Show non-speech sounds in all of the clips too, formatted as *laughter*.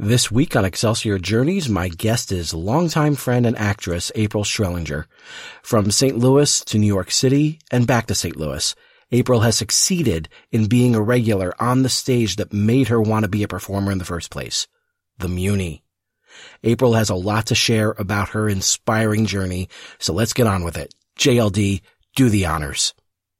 This week on Excelsior Journeys, my guest is longtime friend and actress April Schrellinger. From St. Louis to New York City and back to St. Louis, April has succeeded in being a regular on the stage that made her want to be a performer in the first place. The Muny. April has a lot to share about her inspiring journey, so let's get on with it. JLD, do the honors.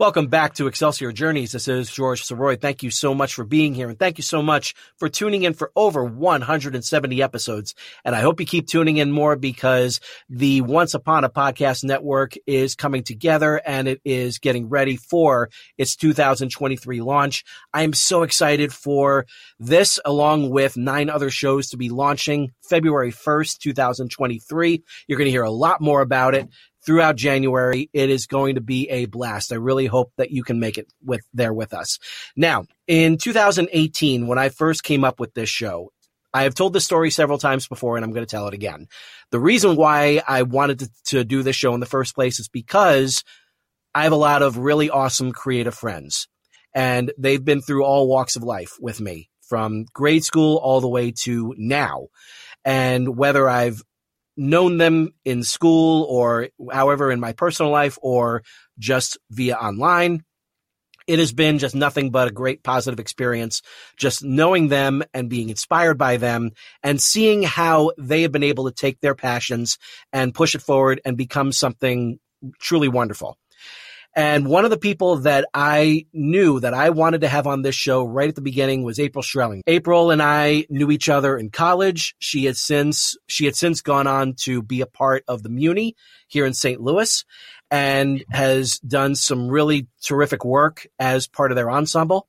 Welcome back to Excelsior Journeys. This is George Sirois. Thank you so much for being here and thank you so much for tuning in for over 170 episodes. And I hope you keep tuning in more because the Once Upon a Podcast Network is coming together and it is getting ready for its 2023 launch. I'm so excited for this along with nine other shows to be launching February 1st, 2023. You're going to hear a lot more about it throughout January. It is going to be a blast. I really hope that you can make it with there with us. Now, in 2018, when I first came up with this show, I have told this story several times before and I'm going to tell it again. The reason why I wanted to, to do this show in the first place is because I have a lot of really awesome creative friends and they've been through all walks of life with me from grade school all the way to now. And whether I've known them in school or however in my personal life or just via online. It has been just nothing but a great positive experience, just knowing them and being inspired by them and seeing how they have been able to take their passions and push it forward and become something truly wonderful. And one of the people that I knew that I wanted to have on this show right at the beginning was April Schrelling. April and I knew each other in college. She had since, she had since gone on to be a part of the Muny here in St. Louis and has done some really terrific work as part of their ensemble.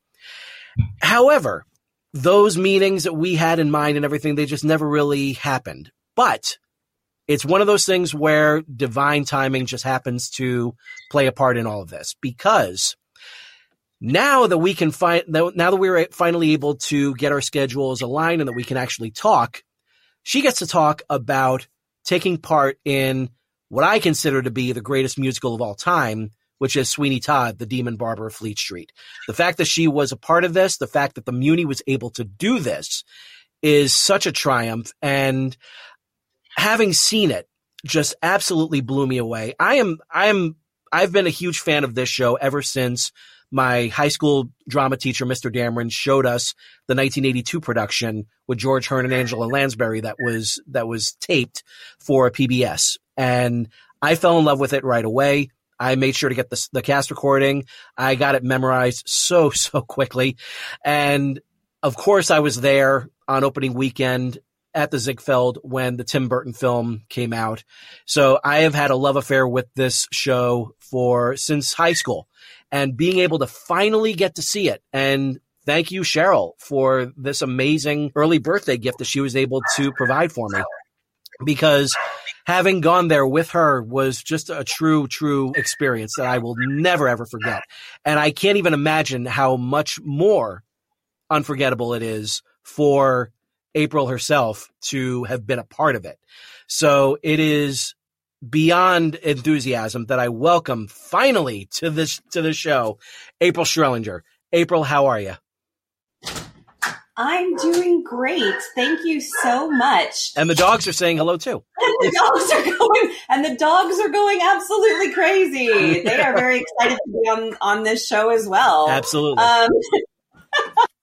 However, those meetings that we had in mind and everything, they just never really happened. But it's one of those things where divine timing just happens to play a part in all of this because now that we can find now that we're finally able to get our schedules aligned and that we can actually talk she gets to talk about taking part in what i consider to be the greatest musical of all time which is sweeney todd the demon barber of fleet street. The fact that she was a part of this the fact that the muny was able to do this is such a triumph. And having seen it just absolutely blew me away. I am, I am, I've been a huge fan of this show ever since my high school drama teacher, Mr. Dameron, showed us the 1982 production with George Hearn and Angela Lansbury that was, that was taped for PBS. And I fell in love with it right away. I made sure to get the, the cast recording. I got it memorized so, *laughs* so quickly. And of course I was there on opening weekend at the Ziegfeld when the Tim Burton film came out. So I have had a love affair with this show for since high school and being able to finally get to see it. And thank you, Cheryl, for this amazing early birthday gift that she was able to provide for me because having gone there with her was just a true, true experience that I will never ever forget. And I can't even imagine how much more unforgettable it is for April herself to have been a part of it. So it is beyond enthusiasm that I welcome finally to this to the show April Schrellinger. April, how are you? I'm doing great. Thank you so much. And the dogs are saying hello too. And *laughs* the dogs are going and the dogs are going absolutely crazy. They are very *laughs* excited to be on on this show as well. Absolutely. Um, *laughs*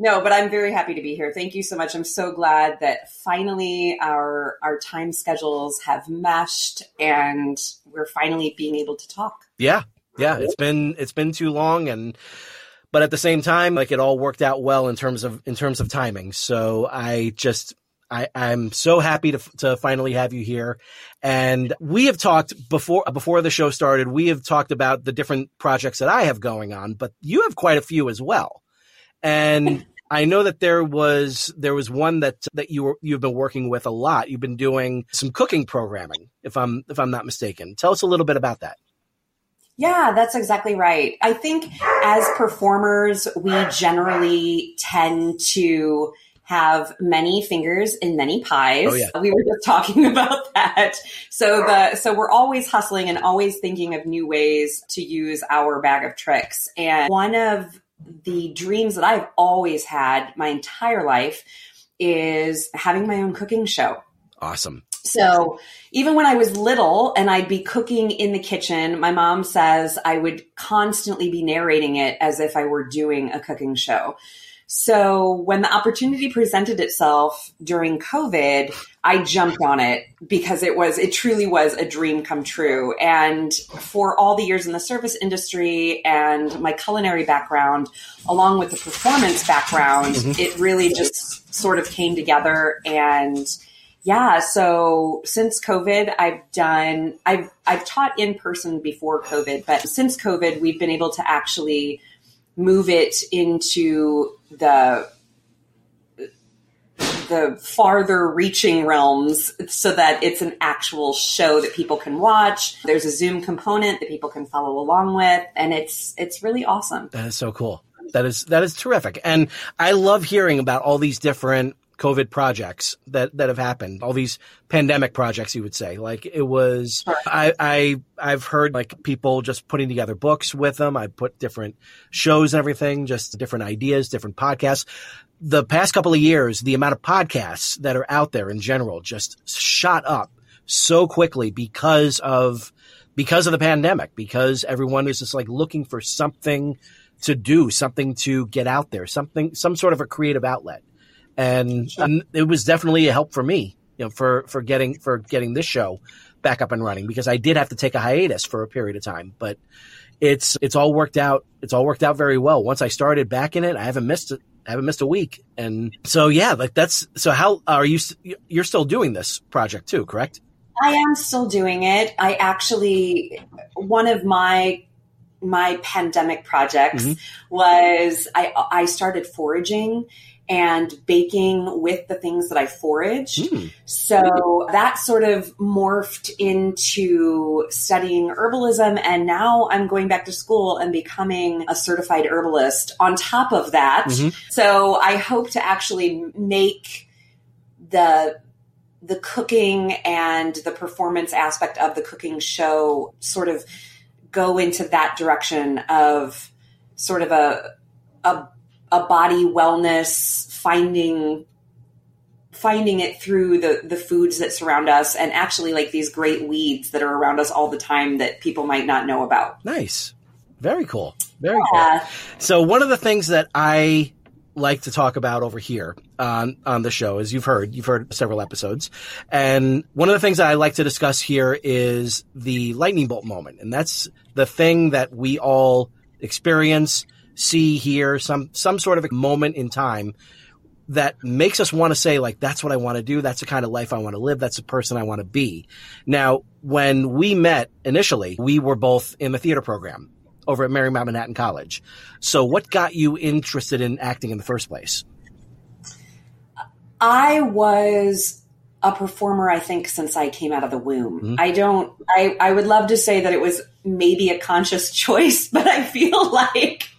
no, but I'm very happy to be here. Thank you so much. I'm so glad that finally our our time schedules have meshed and we're finally being able to talk. Yeah. Yeah, it's been it's been too long and but at the same time like it all worked out well in terms of in terms of timing. So I just I, I'm so happy to, to finally have you here. And we have talked before, before the show started, we have talked about the different projects that I have going on, but you have quite a few as well. And *laughs* I know that there was, there was one that, that you were, you've been working with a lot. You've been doing some cooking programming, if I'm, if I'm not mistaken. Tell us a little bit about that. Yeah, that's exactly right. I think as performers, we generally tend to have many fingers in many pies. Oh, yeah. We were just talking *laughs* about that. So the so we're always hustling and always thinking of new ways to use our bag of tricks. And one of the dreams that I've always had my entire life is having my own cooking show. Awesome. So even when I was little and I'd be cooking in the kitchen, my mom says I would constantly be narrating it as if I were doing a cooking show. So when the opportunity presented itself during COVID, I jumped on it because it was, it truly was a dream come true. And for all the years in the service industry and my culinary background, along with the performance background, mm-hmm. it really just sort of came together and yeah, so since COVID, I've done I've I've taught in person before COVID, but since COVID, we've been able to actually move it into the the farther reaching realms so that it's an actual show that people can watch. There's a Zoom component that people can follow along with and it's it's really awesome. That is so cool. That is that is terrific. And I love hearing about all these different COVID projects that, that have happened, all these pandemic projects, you would say. Like it was, I, I, I've heard like people just putting together books with them. I put different shows and everything, just different ideas, different podcasts. The past couple of years, the amount of podcasts that are out there in general just shot up so quickly because of, because of the pandemic, because everyone is just like looking for something to do, something to get out there, something, some sort of a creative outlet and, and it was definitely a help for me, you know, for for getting for getting this show back up and running because I did have to take a hiatus for a period of time, but it's it's all worked out. It's all worked out very well. Once I started back in it, I haven't missed it. I haven't missed a week, and so yeah, like that's so. How are you? You're still doing this project too, correct? I am still doing it. I actually one of my my pandemic projects mm-hmm. was I I started foraging and baking with the things that I forage. Mm. So that sort of morphed into studying herbalism. And now I'm going back to school and becoming a certified herbalist on top of that. Mm-hmm. So I hope to actually make the the cooking and the performance aspect of the cooking show sort of go into that direction of sort of a a a body wellness finding finding it through the the foods that surround us and actually like these great weeds that are around us all the time that people might not know about. Nice. Very cool. Very yeah. cool so one of the things that i like to talk about over here on on the show as you've heard you've heard several episodes. And one of the things that i like to discuss here is the lightning bolt moment. And that's the thing that we all experience see here, some some sort of a moment in time that makes us want to say like that's what I want to do, that's the kind of life I want to live, that's the person I want to be. Now, when we met initially, we were both in the theater program over at Marymount Manhattan College. So what got you interested in acting in the first place? I was a performer, I think, since I came out of the womb. Mm-hmm. I don't, I, I would love to say that it was maybe a conscious *laughs* choice, but I feel *laughs* like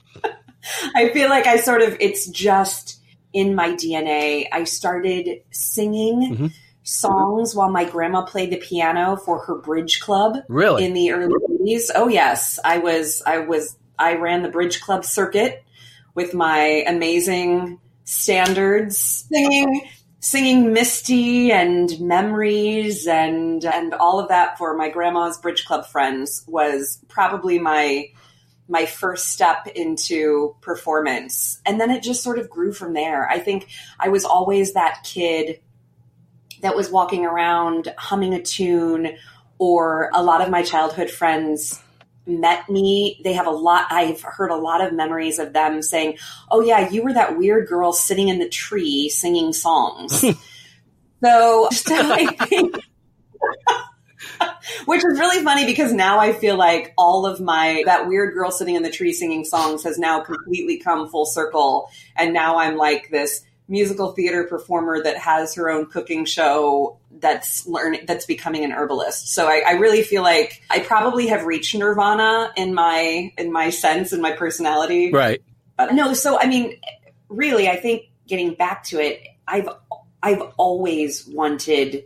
*laughs* I feel like I sort of, it's just in my DNA. I started singing mm-hmm. songs while my grandma played the piano for her bridge club. Really? In the early 80s. Oh, yes. I was, I was, I ran the bridge club circuit with my amazing standards singing singing Misty and memories and and all of that for my grandma's bridge club friends was probably my my first step into performance. And then it just sort of grew from there. I think I was always that kid that was walking around humming a tune, or a lot of my childhood friends met me. They have a lot, I've heard a lot of memories of them saying, Oh, yeah, you were that weird girl sitting in the tree singing songs. *laughs* So, *laughs* so I think, *laughs* which is really funny because now I feel like all of my, that weird girl sitting in the tree singing songs has now completely come full circle. And now I'm like this musical theater performer that has her own cooking show that's learning that's becoming an herbalist. So I, I, really feel like I probably have reached nirvana in my in my sense and my personality. Right. But no, so I mean, really, I think getting back to it, I've I've always wanted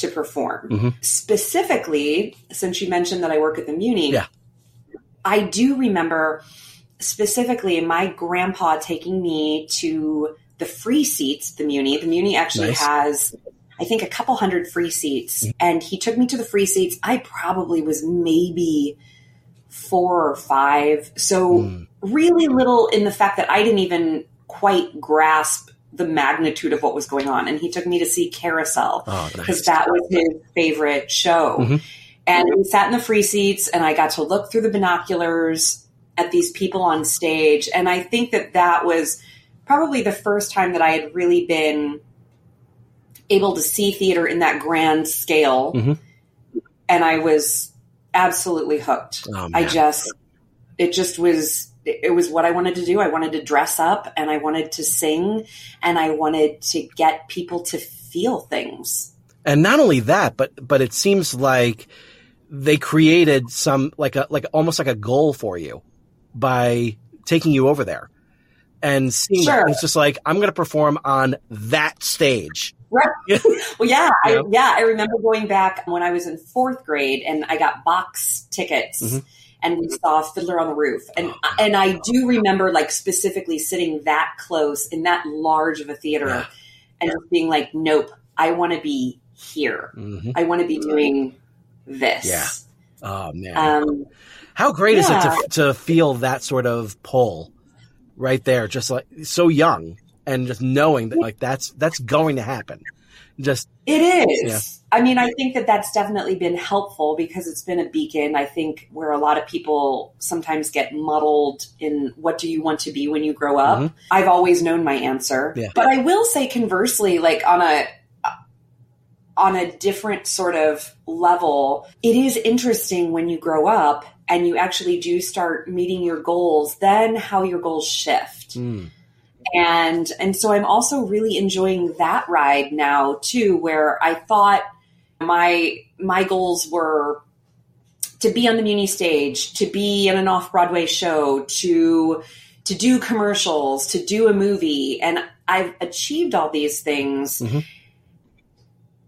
to perform. Mm-hmm. Specifically, since you mentioned that I work at the Muny, Yeah. I do remember specifically my grandpa taking me to the free seats, the Muny. The Muny actually Nice. has, I think, a couple hundred free seats. And he took me to the free seats. I probably was maybe four or five. So, Mm. really little in the fact that I didn't even quite grasp the magnitude of what was going on. And he took me to see Carousel Oh, because nice. that was his favorite show. Mhm. And we sat in the free seats, and I got to look through the binoculars at these people on stage. And I think that that was probably the first time that I had really been able to see theater in that grand scale. Mhm. And I was absolutely hooked. Oh, I just, it just was, it was what I wanted to do. I wanted to dress up and I wanted to sing and I wanted to get people to feel things. And not only that, but but it seems like they created some like a like almost like a goal for you by taking you over there and seeing that. Sure. It's just like I'm going to perform on that stage. Right. *laughs* well, yeah, I, Yeah. yeah. I remember going back when I was in fourth grade, and I got box tickets, Mhm. And we saw Fiddler on the Roof, and and I do remember like specifically sitting that close in that large of a theater, Yeah. and just being like, "Nope, I want to be here. Mhm. I want to be doing this." Yeah. Oh man, Um, how great is it to to feel that sort of pull right there, just like so young and just knowing that like that's that's going to happen. Just It is. Yeah. I mean, I think that that's definitely been helpful because it's been a beacon. I think where a lot of people sometimes get muddled in what do you want to be when you grow up. Mhm. I've always known my answer. Yeah. But I will say conversely, like on a on a different sort of level, it is interesting when you grow up and you actually do start meeting your goals, then how your goals shift mm, and and so i'm also really enjoying that ride now too where i thought my my goals were to be on the muny stage to be in an off-broadway show to to do commercials to do a movie. And i've achieved all these things. Mhm.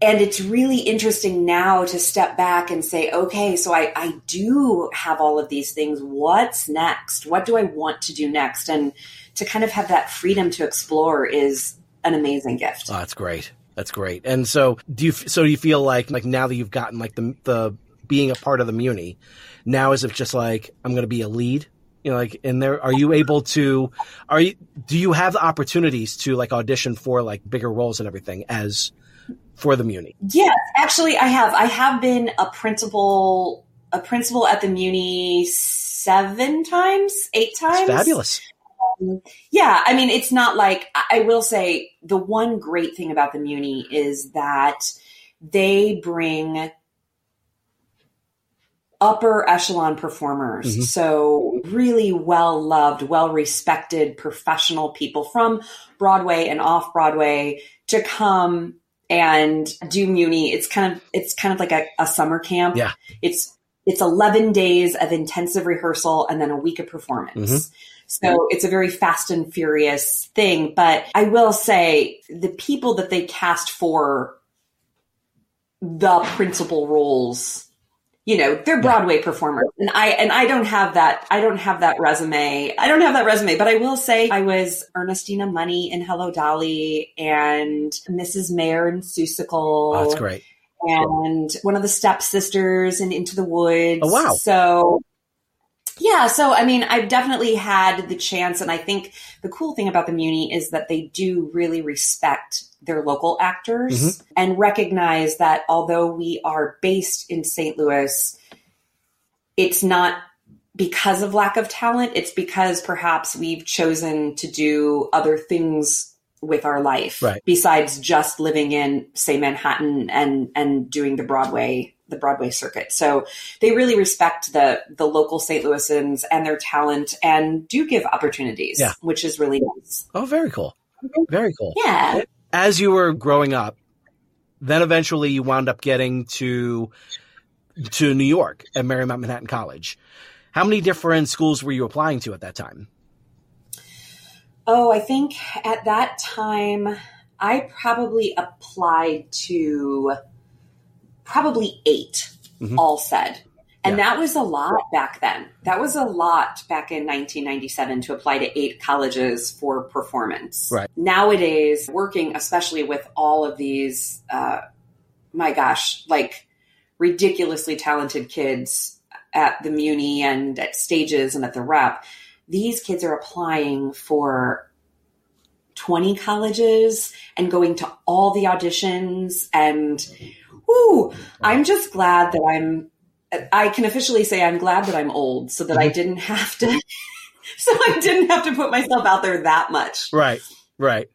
and it's really interesting now to step back and say okay so I, I do have all of these things. What's next? What do i want to do next? And to kind of have that freedom to explore is an amazing gift. oh, that's great. That's great. And so do you? So do you feel like like now that you've gotten like the the being a part of the Muny, now is it just like I'm going to be a lead? You know, like in there, are you able to? Are you? Do you have the opportunities to like audition for like bigger roles and everything as for the Muny? Yes, actually, I have. I have been a principal, a principal at the Muny seven times, eight times. It's fabulous. Yeah, I mean, it's not like I will say the one great thing about the Muny is that they bring upper echelon performers. Mhm. So really well loved, well respected professional people from Broadway and off Broadway to come and do Muny. It's kind of it's kind of like a, a summer camp. Yeah. It's it's 11 days of intensive rehearsal and then a week of performance. Mhm. So it's a very fast and furious thing. But I will say the people that they cast for the principal roles, you know, they're Broadway performers. And I and I don't have that I don't have that resume. I don't have that resume, but I will say I was Ernestina Money in Hello Dolly and Mrs. Mayor in Seussical Oh, that's great. and one of the stepsisters in Into the Woods. Oh, wow. So yeah, so I mean, I've definitely had the chance, and I think the cool thing about the Muny is that they do really respect their local actors Mhm. and recognize that although we are based in St. Louis, it's not because of lack of talent. It's because perhaps we've chosen to do other things with our life Right. besides just living in say Manhattan and and doing the Broadway the Broadway circuit. So they really respect the the local St. Louisans and their talent and do give opportunities, Yeah. which is really nice. Oh, very cool. Very cool. Yeah. As you were growing up, then eventually you wound up getting to to New York at Marymount Manhattan College. How many different schools were you applying to at that time? Oh, I think at that time I probably applied to probably 8 Mhm. all said. And Yeah. that was a lot back then. That was a lot back in 1997 to apply to eight colleges for performance. Right. Nowadays, working especially with all of these, uh, my gosh, like ridiculously talented kids at the Muny and at stages and at the rep, these kids are applying for 20 colleges and going to all the auditions and ooh, I'm just glad that I'm I can officially say I'm glad that I'm old so that I didn't have to *laughs* so I didn't have to put myself out there that much. Right, right.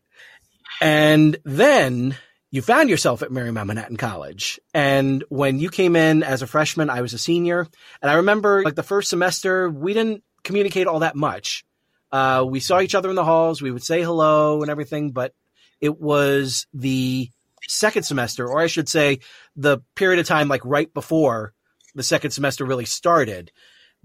And then you found yourself at Marymount Manhattan College. And when you came in as a freshman, I was a senior. And I remember like the first semester, we didn't communicate all that much. Uh, we saw each other in the halls. We would say hello and everything, but it was the second semester, or I should say the period of time like right before the second semester really started.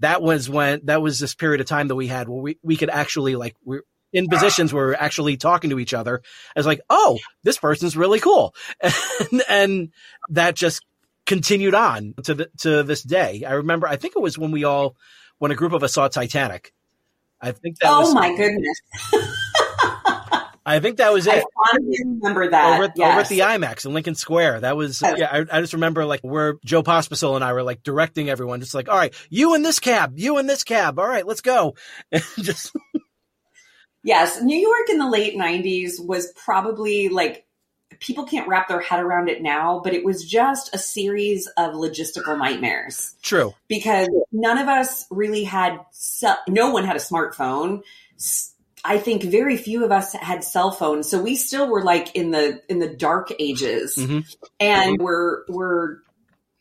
That was when, that was this period of time that we had where we, we could actually like, we're in positions where we're actually talking to each other as like, oh, this person's really cool. And, *laughs* and that just continued on to the, to this day. I remember, I think it was when we all, when a group of us saw Titanic. I think that oh was, my goodness. *laughs* I think that was it. I remember that. over, at, yes. over at the IMAX in Lincoln Square. That was, Oh. yeah, I, I just remember like where Joe Pospisil and I were like directing everyone, just like, all right, you in this cab, you in this cab. All right, let's go. *laughs* And just, Yes, New York in the late 90s was probably like people can't wrap their head around it now, but it was just a series of logistical nightmares true. because none of us really had no one had a smartphone. I think very few of us had cell phones, so we still were like in the in the dark ages, Mhm. and we're we're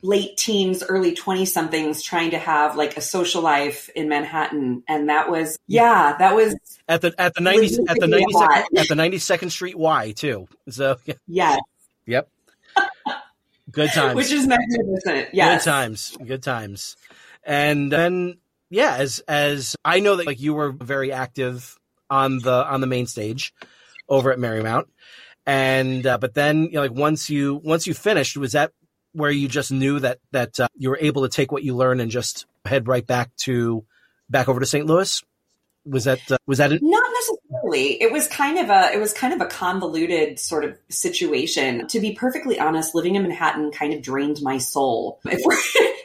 late teens, early twenty somethings trying to have like a social life in Manhattan, and that was yeah, that was At the, at the 90, at the 92nd, at the 92nd Street Y too. So *laughs* yeah, yes, yep. Good *laughs* times. which is magnificent. Yes, Good times. Good times. And then, yeah, as, as I know that like you were very active on the, on the main stage over at Marymount. And, uh, but then, you know, like once you, once you finished, was that where you just knew that, that, uh, you were able to take what you learned and just head right back to, back over to St. Louis? Was that, uh, was that it? Not necessarily. It was kind of a it was kind of a convoluted sort of situation. To be perfectly honest, living in Manhattan kind of drained my soul. If we're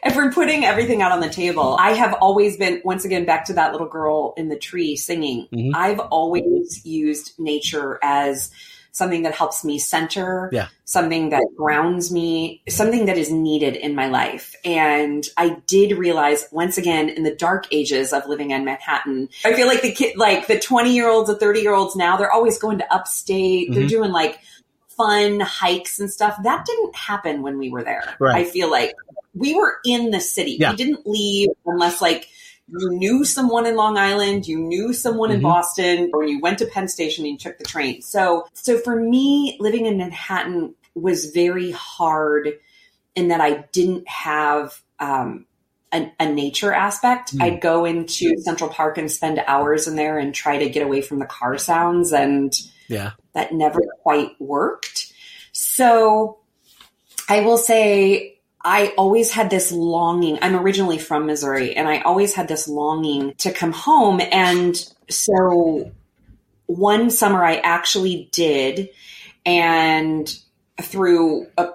if we're putting everything out on the table, I have always been once again back to that little girl in the tree singing. Mhm. I've always used nature as something that helps me center, Yeah. something that grounds me, something that is needed in my life. And I did realize once again in the dark ages of living in Manhattan, I feel like the kid, like the 20 year olds, the 30 year olds now, they're always going to upstate. They're Mhm. doing like fun hikes and stuff. That didn't happen when we were there. Right. I feel like we were in the city. Yeah. We didn't leave unless like you knew someone in Long Island, you knew someone in Mhm. Boston, or you went to Penn Station and you took the train. So, so for me, living in Manhattan was very hard in that I didn't have um, a, a nature aspect. Mm. I'd go into Central Park and spend hours in there and try to get away from the car sounds, and Yeah. that never quite worked. So I will say I always had this longing. I'm originally from Missouri and I always had this longing to come home. And so one summer I actually did and through a,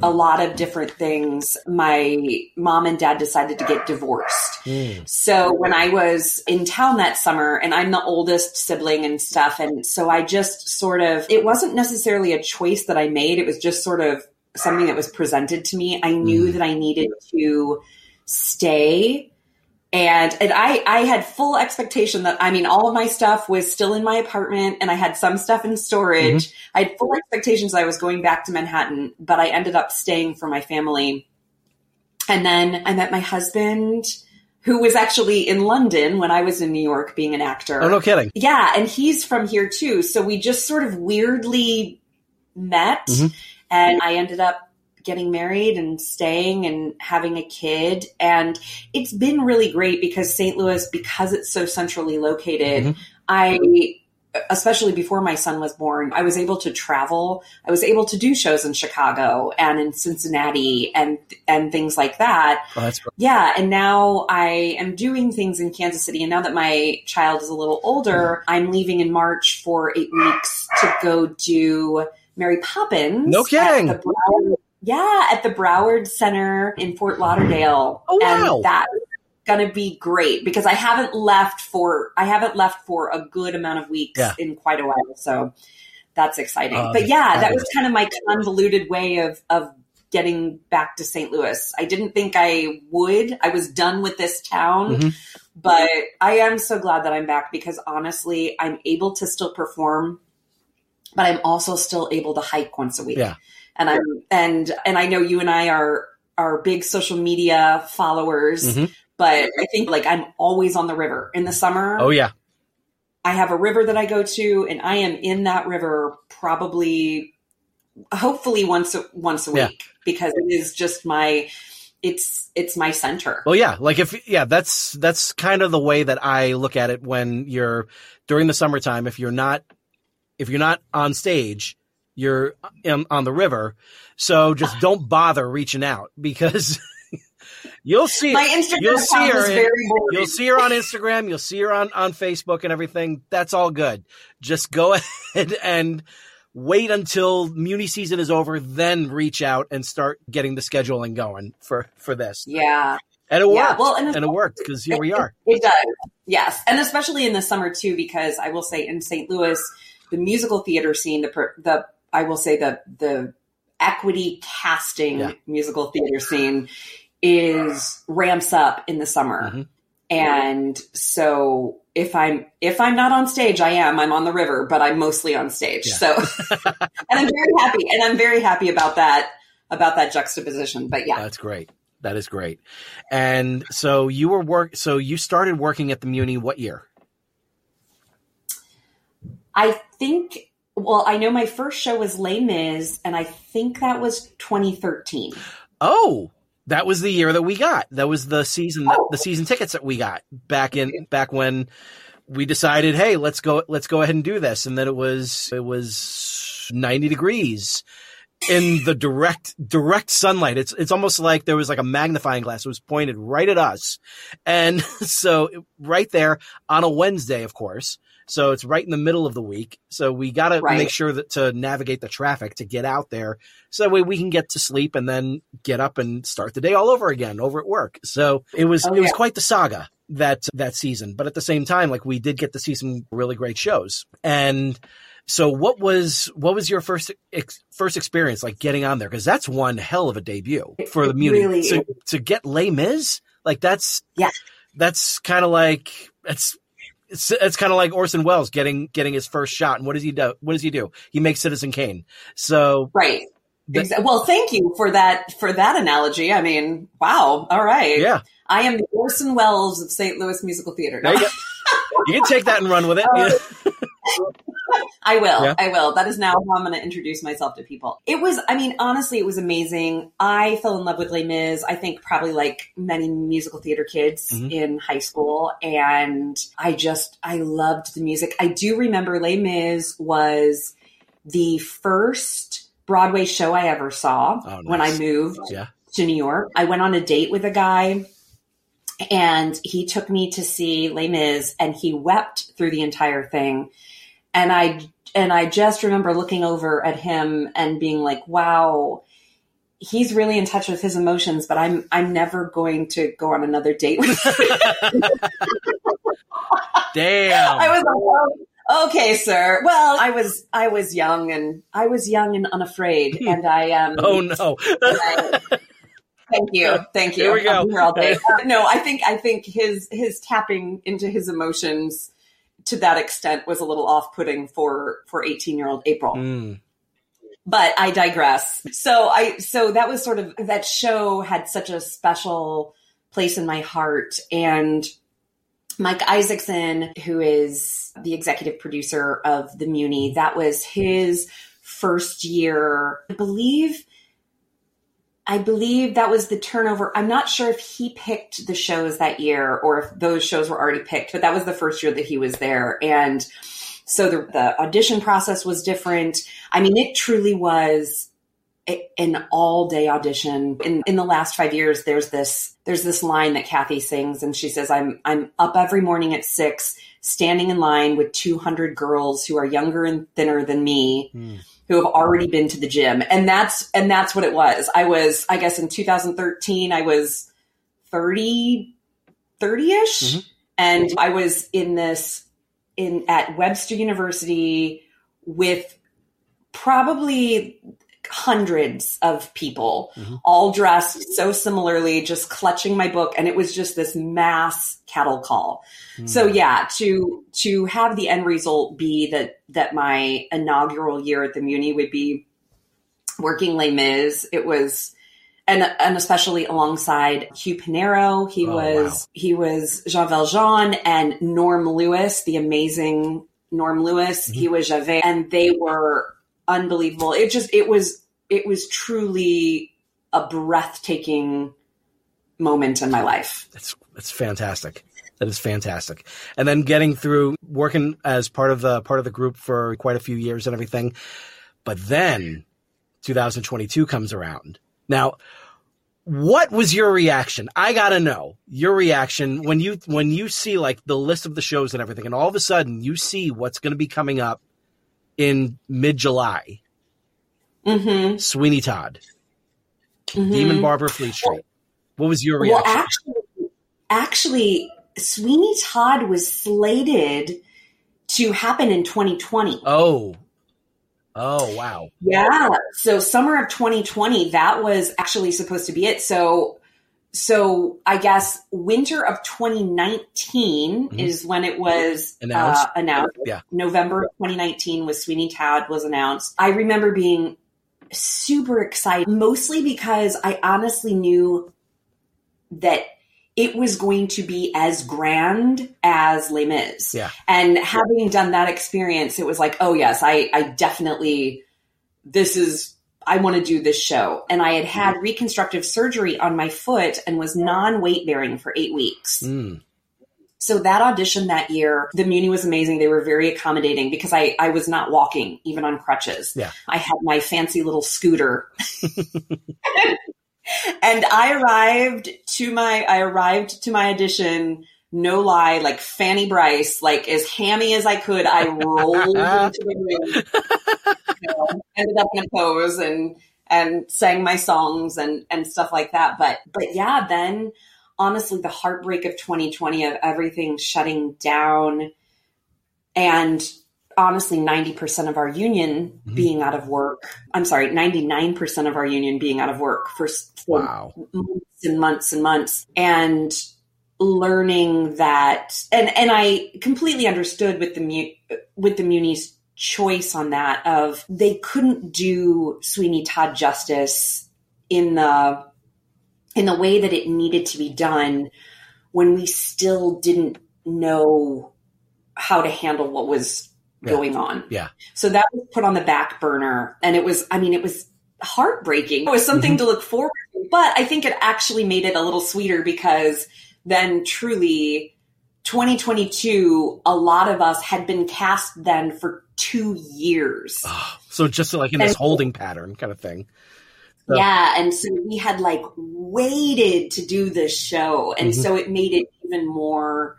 a lot of different things, my mom and dad decided to get divorced. Mm. So when I was in town that summer, and I'm the oldest sibling and stuff, and so I just sort of, it wasn't necessarily a choice that I made. It was just sort of something that was presented to me. I knew Mm. that I needed to stay and and I I had full expectation that I mean all of my stuff was still in my apartment and I had some stuff in storage. I had full expectations I was going back to Manhattan, but I ended up staying for my family. And then I met my husband who was actually in London when I was in New York being an actor. Oh, no kidding. Yeah, and he's from here too. So we just sort of weirdly met Mhm. And I ended up getting married and staying and having a kid and it's been really great because St. Louis because it's so centrally located Mhm. I especially before my son was born I was able to travel I was able to do shows in Chicago and in Cincinnati and and things like that Oh, that's yeah, and now I am doing things in Kansas City. And now that my child is a little older, I'm leaving in March for eight weeks to go do Mary Poppins. No kidding. At Broward, yeah, at the Broward Center in Fort Lauderdale. Oh, wow. And that's gonna be great because I haven't left for I haven't left for a good amount of weeks Yeah. in quite a while. So that's exciting. Oh, but yeah, that was kind of my convoluted way of of getting back to St. Louis. I didn't think I would. I was done with this town, Mhm. but I am so glad that I'm back because honestly, I'm able to still perform, but I'm also still able to hike once a week. Yeah. And I'm and and I know you and I are are big social media followers, Mhm. but I think like I'm always on the river in the summer. Oh yeah. I have a river that I go to, and I am in that river probably, hopefully once a, once a Yeah. week because it is just my, it's it's my center. Well, yeah, like if yeah, that's that's kind of the way that I look at it when you're during the summertime. If you're not if you're not on stage, you're in, on the river. So just *sighs* don't bother reaching out because *laughs* you'll see My Instagram you'll see her in- You'll see her on Instagram. You'll see her on, on Facebook and everything. That's all good. Just go *laughs* ahead and wait until Muny season is over, then reach out and start getting the scheduling going for, for this. yeah, And it Yeah, worked. well, and and it worked because here we are. It does, yes, and especially in the summer too, because I will say in St. Louis, the musical theater scene, the the I will say the the equity casting Yeah. musical theater scene is ramps up in the summer, Mhm. and so if I'm if I'm not on stage, I am. I'm on the river, but I'm mostly on stage. Yeah. So, *laughs* and I'm very happy, and I'm very happy about that about that juxtaposition. But yeah, That's great. That is great. And so you were work. So you started working at the Muny what year? I think. Well, I know my first show was Les Mis, and I think that was 2013. Oh, that was the year that we got. That was the season Oh. the season tickets that we got back in back when we decided, hey, let's go let's go ahead and do this. And then it was it was 90 degrees in the direct direct sunlight. It's it's almost like there was like a magnifying glass. It was pointed right at us. And *laughs* so right there on a Wednesday, of course. So it's right in the middle of the week. So we got to Right. make sure that to navigate the traffic to get out there so that way we can get to sleep and then get up and start the day all over again over at work. So it was Oh, it was quite the saga that that season. But at the same time, like we did get to see some really great shows. And so what was what was your first ex, first experience like getting on there? Because that's one hell of a debut for the Muny really to, to get Les Mis. Like that's Yeah. that's kind of like it's. It's, it's kind of like Orson Welles getting getting his first shot, and what does he do? What does he do? He makes Citizen Kane. So Right. The- well, thank you for that for that analogy. I mean, wow. All right. yeah, I am the Orson Welles of St. Louis Musical Theater. there you. You can take that and run with it. *laughs* Uh, Yeah. *laughs* I will. Yeah. I will. That is now how I'm going to introduce myself to people. It was, I mean, honestly, it was amazing. I fell in love with Les Mis, I think probably like many musical theater kids Mhm. in high school. And I just, I loved the music. I do remember Les Mis was the first Broadway show I ever saw Oh, when I moved Yeah. to New York. I went on a date with a guy and he took me to see Les Mis and he wept through the entire thing. And I and I just remember looking over at him and being like, wow, he's really in touch with his emotions, but I'm I'm never going to go on another date with him. *laughs* Damn. I was like, oh, okay, sir. Well, I was I was young and I was young and unafraid and I um oh no. I, *laughs* Thank you. Thank you. Here we go. Be here all day. *laughs* Uh, no, I think I think his his tapping into his emotions to that extent was a little off putting for for 18 year old April. Mm. But I digress. So I so that was sort of that show had such a special place in my heart and Mike Isaacson, who is the executive producer of the Muny, that was his first year. I believe I believe that was the turnover. I'm not sure if he picked the shows that year or if those shows were already picked, but that was the first year that he was there. And so the, the audition process was different. I mean, it truly was an all day audition. In, in the last five years, there's this, there's this line that Kathy sings and she says, I'm, I'm up every morning at six, standing in line with 200 girls who are younger and thinner than me. Mm who have already been to the gym. And that's and that's what it was. I was I guess in 2013 I was 30 30ish Mhm. and I was in this in at Webster University with probably hundreds of people Mhm. all dressed so similarly just clutching my book. And it was just this mass cattle call. So yeah to to have the end result be that that my inaugural year at the muny would be working Les Mis it was and and especially alongside Hugh Panaro he Oh, was he was Jean Valjean and Norm Lewis the amazing Norm Lewis. He was Javert and they were unbelievable it just it was it was truly a breathtaking moment in my life It's it's fantastic. That is fantastic. And then getting through working as part of the part of the group for quite a few years and everything. But then 2022 comes around. Now, what was your reaction? I got to know your reaction when you when you see like the list of the shows and everything and all of a sudden you see what's going to be coming up in mid-July. mm-hmm. Sweeney Todd, Demon Barber Fleet Street. What was your Well, reaction? actually, actually, Sweeney Todd was slated to happen in 2020. oh. Oh, wow. Yeah. So summer of 2020, that was actually supposed to be it. So, so I guess winter of 2019 Mhm. is when it was Announced? Uh, announced. Yeah. November of 2019 was Sweeney Todd was announced. I remember being super excited, mostly because I honestly knew that it was going to be as grand as Les Mis. Yeah. And having done that experience, it was like, oh yes, I, I definitely, this is, I want to do this show. And I had had reconstructive surgery on my foot and was non weight bearing for eight weeks. Mm. So that audition that year, the Muny was amazing. They were very accommodating because I, I was not walking, even on crutches. Yeah. I had my fancy little scooter. *laughs* *laughs* and I arrived to my I arrived to my audition, no lie, like Fanny Brice, like as hammy as I could. I rolled *laughs* into the room, ended up in a pose and and sang my songs and and stuff like that. But but yeah, then honestly the heartbreak of 2020 of everything shutting down and honestly 90% of our union Mhm. being out of work i'm sorry 99% of our union being out of work for, for Wow. months and months and months and learning that and and i completely understood with the mu- with the muny's choice on that of they couldn't do sweeney todd justice in the in the way that it needed to be done when we still didn't know how to handle what was Yeah. going on. Yeah. So that was put on the back burner and it was I mean it was heartbreaking. It was something Mm-hmm. to look forward to, but I think it actually made it a little sweeter because then truly 2022 a lot of us had been cast then for 2 years. So just like in this And- holding pattern kind of thing. So- Yeah, and so we had like waited to do this show, and Mhm. so it made it even more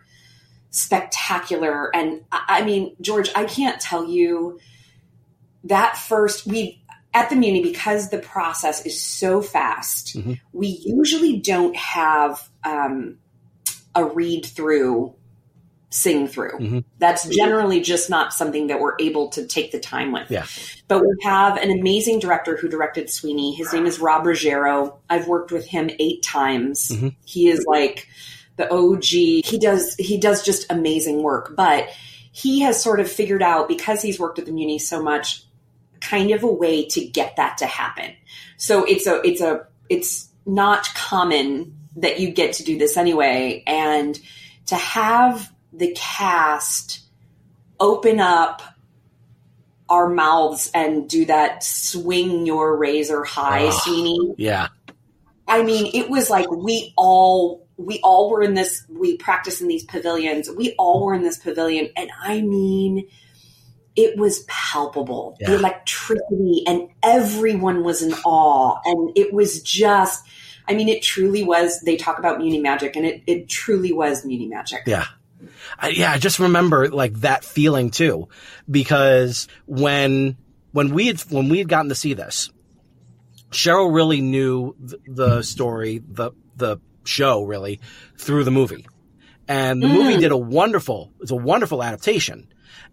spectacular. And I, mean, George, I can't tell you that first we at the Muny because the process is so fast. Mhm. We usually don't have um, a read through sing through. Mhm. That's generally just not something that we're able to take the time with. Yeah. But we have an amazing director who directed Sweeney. His name is Rob Ruggiero. I've worked with him eight times. Mhm. He is like the OG. He does he does just amazing work. But he has sort of figured out because he's worked at the Muny so much, kind of a way to get that to happen. So it's a it's a it's not common that you get to do this anyway. And to have the cast open up our mouths and do that swing your razor high. Sweeney. Yeah. I mean, it was like we all we all were in this. We practiced in these pavilions. We all were in this pavilion, and I mean, it was palpable. The electricity, and everyone was in awe, and it was just. I mean, it truly was. They talk about Muny magic, and it it truly was Muny magic. Yeah. I, yeah, I just remember like that feeling too, because when when we had when we had gotten to see this, Cheryl really knew th- the story, the the show really through the movie, and the movie Mm. did a wonderful it's a wonderful adaptation.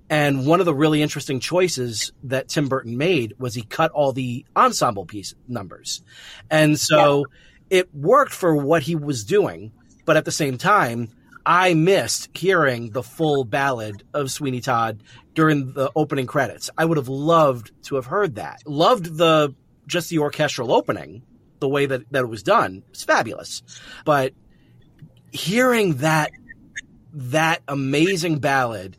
And one of the really interesting choices that Tim Burton made was he cut all the ensemble piece numbers, and so it worked for what he was doing, but at the same time. I missed hearing the full ballad of Sweeney Todd during the opening credits. I would have loved to have heard that. Loved the just the orchestral opening, the way that, that it was done. It's fabulous. But hearing that that amazing ballad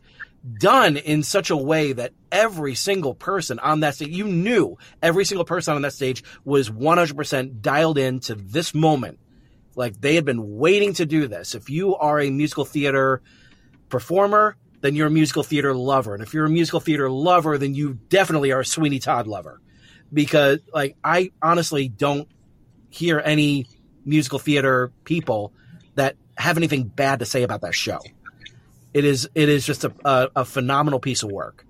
done in such a way that every single person on that stage, you knew every single person on that stage was 100% dialed in to this moment like they had been waiting to do this. If you are a musical theater performer, then you're a musical theater lover. And if you're a musical theater lover, then you definitely are a Sweeney Todd lover. Because like I honestly don't hear any musical theater people that have anything bad to say about that show. It is it is just a, a, a phenomenal piece of work.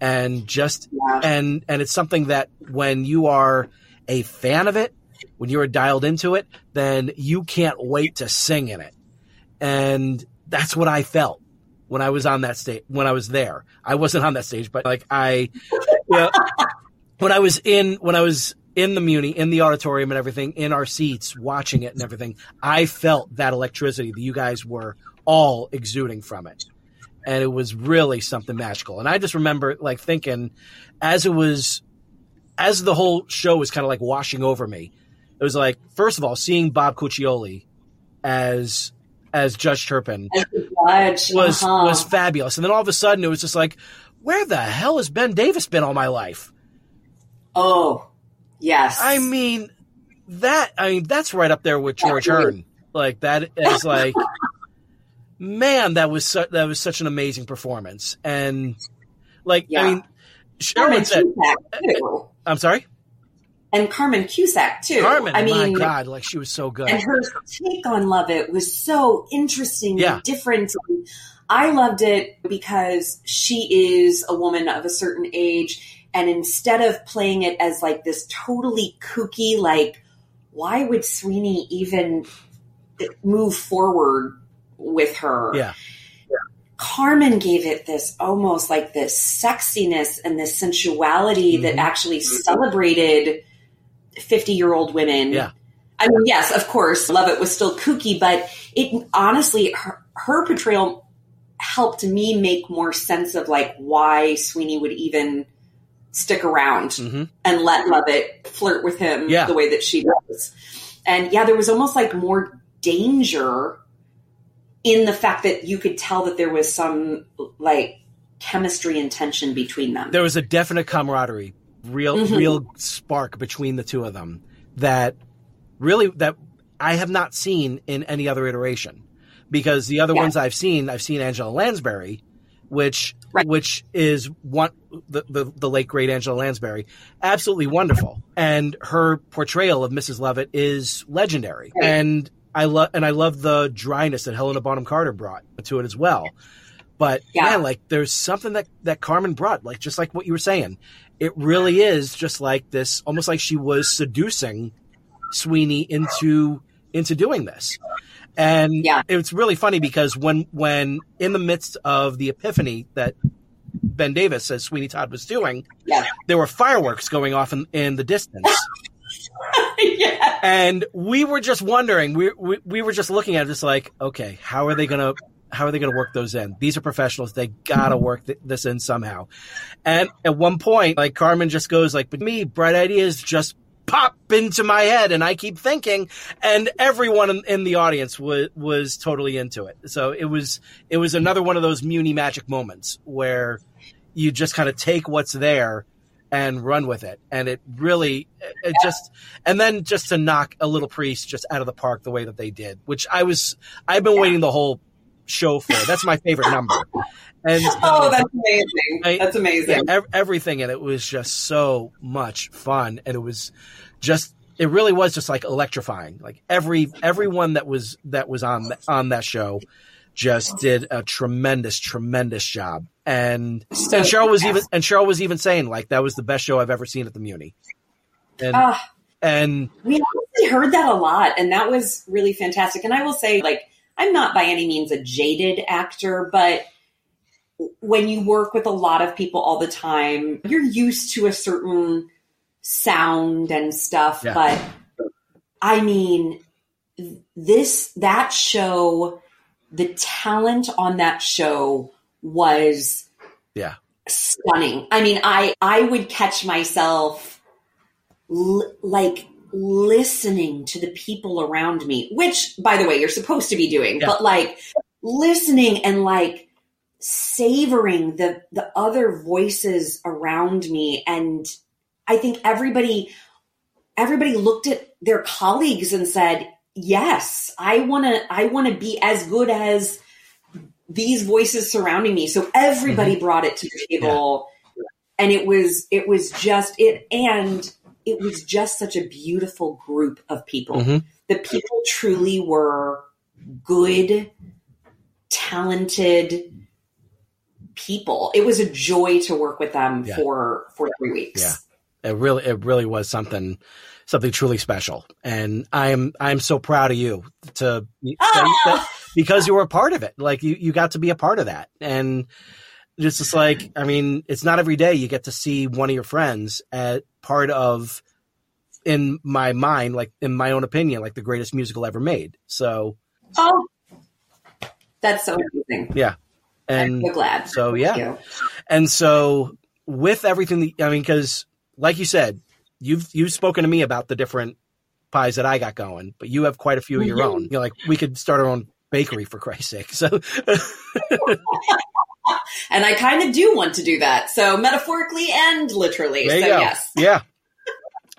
And just Yeah. and and it's something that when you are a fan of it, when you are dialed into it, then you can't wait to sing in it. And that's what I felt when I was on that stage, when I was there. I wasn't on that stage, but like I, yeah, *laughs* when I was in, when I was in the Muny, in the auditorium and everything, in our seats, watching it and everything, I felt that electricity that you guys were all exuding from it. And it was really something magical. And I just remember like thinking as it was, as the whole show was kind of like washing over me, it was like, first of all, seeing Bob Cuccioli as, as Judge Turpin As judge was, uh-huh. was fabulous. And then all of a sudden it was just like, where the hell has Ben Davis been all my life? oh yes. I mean, that I mean that's right up there with George Hearn. Like that is like, man, that was su- that was such an amazing performance. And like, Yeah. I mean, Sharon said, I'm sorry, and Carmen Cusack too. Carmen. I mean, my God, like she was so good. and her take on Lovett was so interesting Yeah. and different. I loved it because she is a woman of a certain age, and instead of playing it as like this totally kooky, like why would Sweeney even move forward with her? Yeah. Carmen gave it this almost like this sexiness and this sensuality that Mhm. actually celebrated 50 year old women. Yeah. I mean, yes, of course, Lovett was still kooky, but it honestly, her, her portrayal helped me make more sense of like why Sweeney would even stick around hmm and let Lovett flirt with him Yeah. the way that she does. And yeah, there was almost like more danger in the fact that you could tell that there was some like chemistry and tension between them. There was a definite camaraderie, real, Mhm. real spark between the two of them that really that I have not seen in any other iteration. Because the other Yeah. ones I've seen, I've seen Angela Lansbury, which Right. which is one the, the the late great Angela Lansbury, absolutely wonderful, and her portrayal of Mrs. Lovett is legendary, Right. and I love and I love the dryness that Helena Bonham Carter brought to it as well. But Yeah. man, like there's something that that Carmen brought, like just like what you were saying, it really is just like this, almost like she was seducing Sweeney into into doing this, And Yeah. it's really funny because when when in the midst of the epiphany that Ben Davis as Sweeney Todd was doing, Yeah. there were fireworks going off in, in the distance. *laughs* yeah. and we were just wondering we, we we were just looking at it just like okay how are they gonna how are they gonna work those in? These are professionals. They gotta work th- this in somehow. And at one point like carmen just goes like but me bright ideas just pop into my head and i keep thinking and everyone in, in the audience was was totally into it. So it was it was another one of those muny magic moments where you just kind of take what's there and run with it. And it really, it just, and then just to knock a little priest just out of the park the way that they did, which I was, I've been waiting the whole show for. That's my favorite number. And *laughs* Oh, that's amazing. I- That's amazing. yeah, ev- everything in it was just so much fun, and it was just it really was just like electrifying. Like every everyone that was that was on on that show just did a tremendous tremendous job. And, So and Cheryl was even and Cheryl was even saying like that was the best show I've ever seen at the Muny. And Ah, and we honestly heard that a lot, and that was really fantastic. And I will say, like, I'm not by any means a jaded actor, but when you work with a lot of people all the time, you're used to a certain sound and stuff. Yeah. But I mean, this, that show, the talent on that show was yeah, stunning. I mean, I I would catch myself l- like listening to the people around me, which by the way, you're supposed to be doing, Yeah. but like listening and like savoring the the other voices around me and I think everybody everybody looked at their colleagues and said, "Yes, I want to I want to be as good as these voices surrounding me. So everybody mm-hmm. brought it to the table. And it was it was just it and it was just such a beautiful group of people. Mhm. The people truly were good, talented people. It was a joy to work with them Yeah. for for three weeks. Yeah. it really it really was something something truly special and i'm i'm so proud of you to that- that- because you were a part of it like you you got to be a part of that and it's just like i mean it's not every day you get to see one of your friends at part of in my mind like in my own opinion like the greatest musical ever made so Oh, that's so amazing. yeah I'm and so glad. so yeah. And so with everything, that, I mean, because like you said, you've you've spoken to me about the different pies that I got going, but you have quite a few of your Mhm. own. You know, like we could start our own bakery for Christ's sake. So *laughs* *laughs* *laughs* And I kind of do want to do that. So metaphorically and literally. there so you go. yes. Yeah.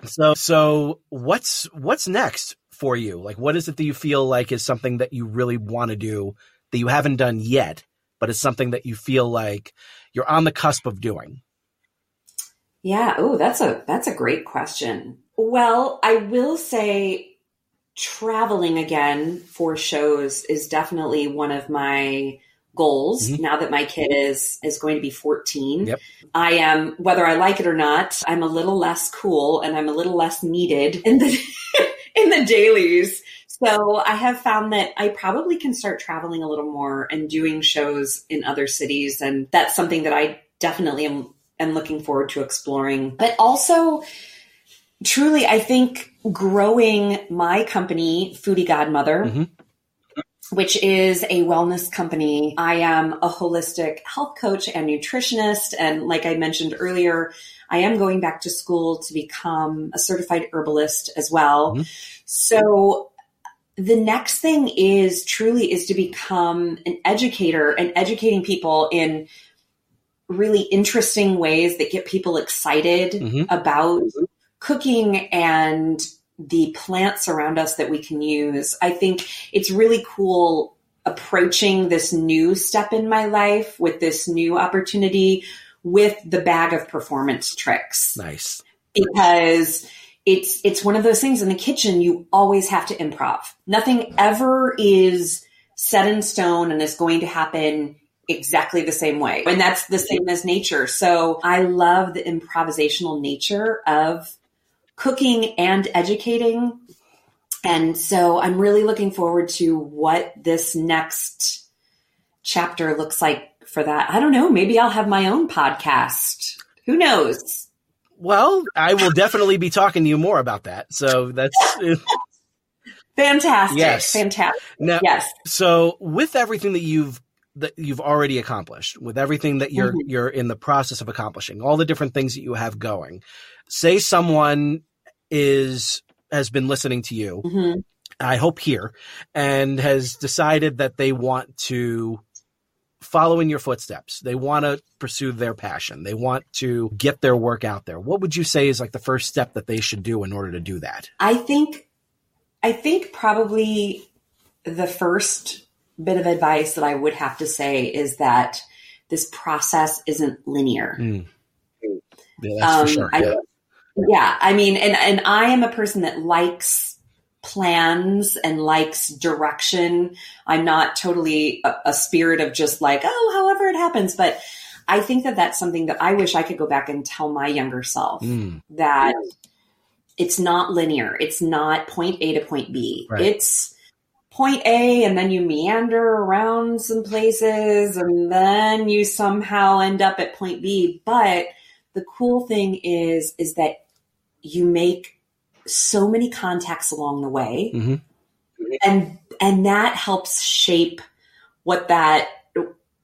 So so what's what's next for you? Like, what is it that you feel like is something that you really want to do that you haven't done yet, but it's something that you feel like you're on the cusp of doing? Yeah. Oh, that's a that's a great question. Well, I will say traveling again for shows is definitely one of my goals Mhm. now that my kid is is going to be 14. Yep. I am whether I like it or not, I'm a little less cool and I'm a little less needed in the *laughs* in the dailies. So I have found that I probably can start traveling a little more and doing shows in other cities and that's something that I definitely am am looking forward to exploring. But also truly I think growing my company Foodie Godmother Mhm. Which is a wellness company. I am a holistic health coach and nutritionist. And like I mentioned earlier, I am going back to school to become a certified herbalist as well. Mhm. So the next thing is truly is to become an educator and educating people in really interesting ways that get people excited Mhm. about cooking and the plants around us that we can use. I think it's really cool approaching this new step in my life with this new opportunity with the bag of performance tricks Nice. because it's it's one of those things in the kitchen you always have to improv. Nothing ever is set in stone and is going to happen exactly the same way. And that's the same as nature. So I love the improvisational nature of cooking and educating. And so I'm really looking forward to what this next chapter looks like for that. I don't know. Maybe I'll have my own podcast. Who knows? Well, I will definitely be talking to you more about that. So that's *laughs* fantastic. Yes. Fantastic. now. Yes. So with everything that you've that you've already accomplished, with everything that you're Mhm. you're in the process of accomplishing, all the different things that you have going. Say someone is has been listening to you Mhm. I hope here, and has decided that they want to follow in your footsteps. They want to pursue their passion. They want to get their work out there. What would you say is like the first step that they should do in order to do that? I think, I think probably the first bit of advice that I would have to say is that this process isn't linear. Mm. Yeah, that's for sure. Um, I- yeah. Yeah i mean and and i am a person that likes plans and likes direction i'm not totally a, a spirit of just like oh however it happens but i think that that's something that i wish i could go back and tell my younger self Mm. that it's not linear it's not point a to point b Right. it's point a and then you meander around some places and then you somehow end up at point b but the cool thing is is that you make so many contacts along the way Mhm. and and that helps shape what that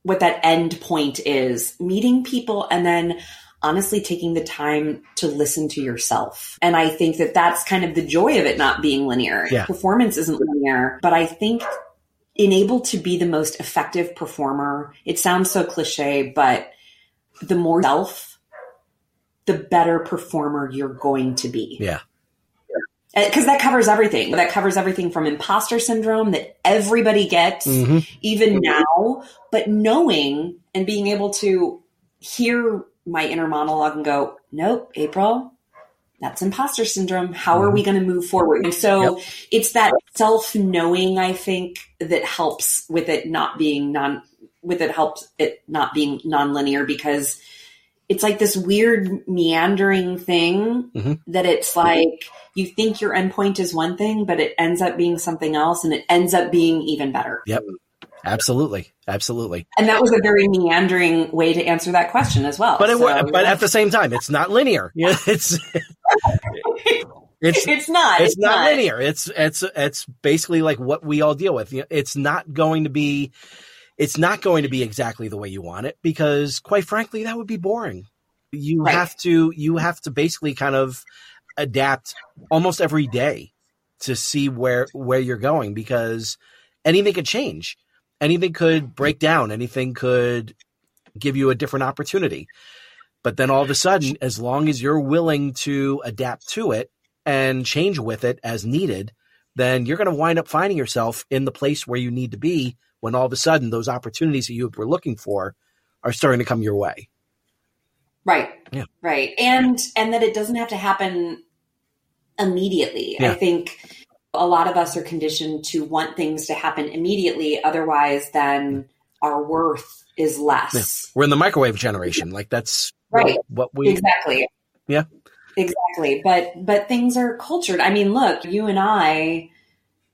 what that end point is meeting people and then honestly taking the time to listen to yourself and i think that that's kind of the joy of it not being linear Yeah. performance isn't linear but i think in able to be the most effective performer it sounds so cliche but the more self the better performer you're going to be Yeah. because that covers everything. That covers everything from imposter syndrome that everybody gets, Mhm. even now, but knowing and being able to hear my inner monologue and go, nope, April, that's imposter syndrome. How are we going to move forward? And so it's that self knowing, I think, that helps with it not being non, with it helps it not being nonlinear because it's like this weird meandering thing Mhm. that it's like you think your endpoint is one thing, but it ends up being something else and it ends up being even better. Yep. Absolutely. Absolutely. And that was a very meandering way to answer that question as well. But it, So, but at the same time, it's not linear. Yeah, *laughs* it's it's it's not. it's not linear. It's it's it's basically like what we all deal with. It's not going to be it's not going to be exactly the way you want it because quite frankly that would be boring. You Right. have to you have to basically kind of adapt almost every day to see where where you're going because anything could change. Anything could break down, anything could give you a different opportunity. But then all of a sudden, as long as you're willing to adapt to it and change with it as needed, then you're going to wind up finding yourself in the place where you need to be when all of a sudden those opportunities that you were looking for are starting to come your way. Right. Yeah. Right. And and that it doesn't have to happen immediately. Yeah. I think a lot of us are conditioned to want things to happen immediately otherwise then our worth is less. We're in the microwave generation. Like that's Right. what we, exactly. Yeah. Exactly. But but things are cultured. I mean, look, you and I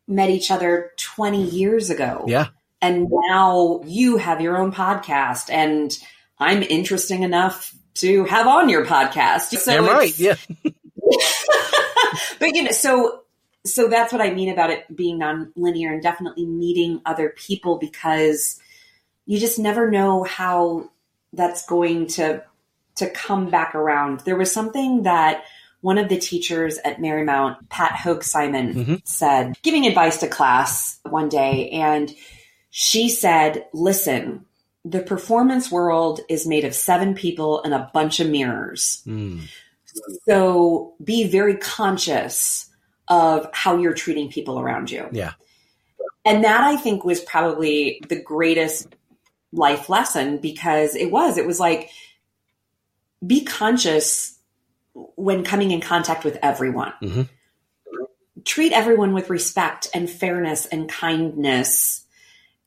met each other 20 years ago. yeah, And now you have your own podcast and I'm interesting enough to have on your podcast. So damn right. Yeah. *laughs* but you know, so so that's what I mean about it being non-linear and definitely meeting other people because you just never know how that's going to to come back around. There was something that one of the teachers at Marymount, Pat Hogue Simon, Mhm. said, giving advice to class one day, and she said, "Listen." The performance world is made of seven people and a bunch of mirrors. Mm. So be very conscious of how you're treating people around you. Yeah. And that I think was probably the greatest life lesson because it was, it was like, be conscious when coming in contact with everyone. Mhm. Treat everyone with respect and fairness and kindness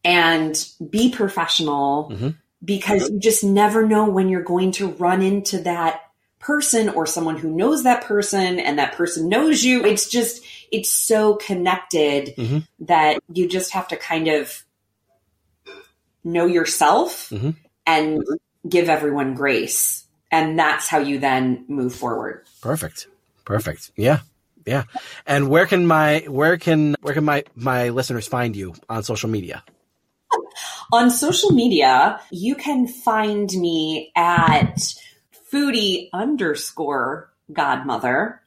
and be professional Mhm. because you just never know when you're going to run into that person or someone who knows that person and that person knows you. It's just, it's so connected Mm-hmm. that you just have to kind of know yourself Mhm. and give everyone grace. And that's how you then move forward. Perfect. Perfect. Yeah. Yeah. And where can my where can where can my my listeners find you on social media? *laughs* On social media, you can find me at foodie underscore godmother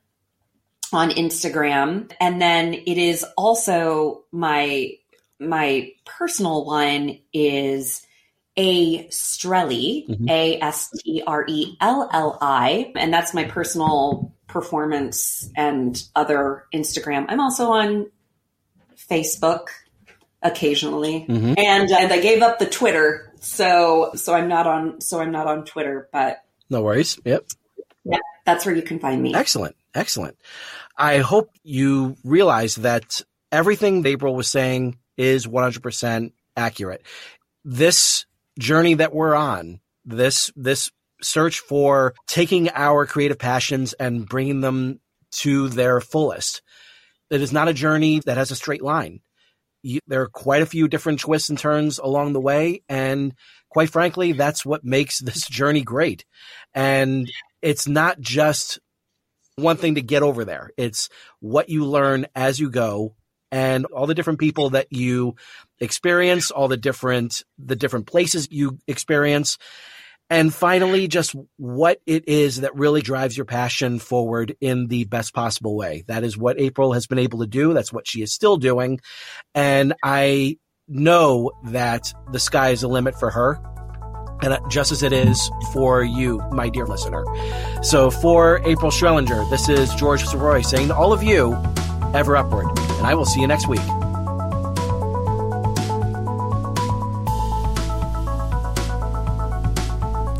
on Instagram. And then it is also my my personal one is a Strelli, Mhm. A S T R E L L I, and that's my personal performance and other Instagram. I'm also on Facebook occasionally, Mhm. and uh, I gave up the Twitter, so so I'm not on so I'm not on Twitter, but No worries. Yep. Yeah, that's where you can find me. Excellent. Excellent. I hope you realize that everything April was saying is 100% accurate. This journey that we're on, this, this search for taking our creative passions and bringing them to their fullest. It is not a journey that has a straight line. You, there are quite a few different twists and turns along the way. And quite frankly, that's what makes *laughs* this journey great. And it's not just one thing to get over there. It's what you learn as you go and all the different people that you experience, all the different, the different places you experience. And finally, just what it is that really drives your passion forward in the best possible way. That is what April has been able to do. That's what she is still doing. And I know that the sky is the limit for her. And just as it is for you, my dear listener. So for April Schrellinger, this is George Sirois saying to all of you, ever upward. And I will see you next week.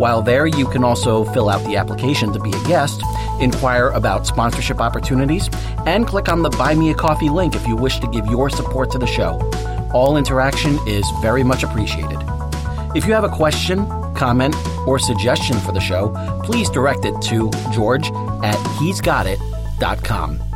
While there, you can also fill out the application to be a guest, inquire about sponsorship opportunities, and click on the Buy Me a Coffee link if you wish to give your support to the show. All interaction is very much appreciated. If you have a question, comment, or suggestion for the show, please direct it to george at he'sgotit.com.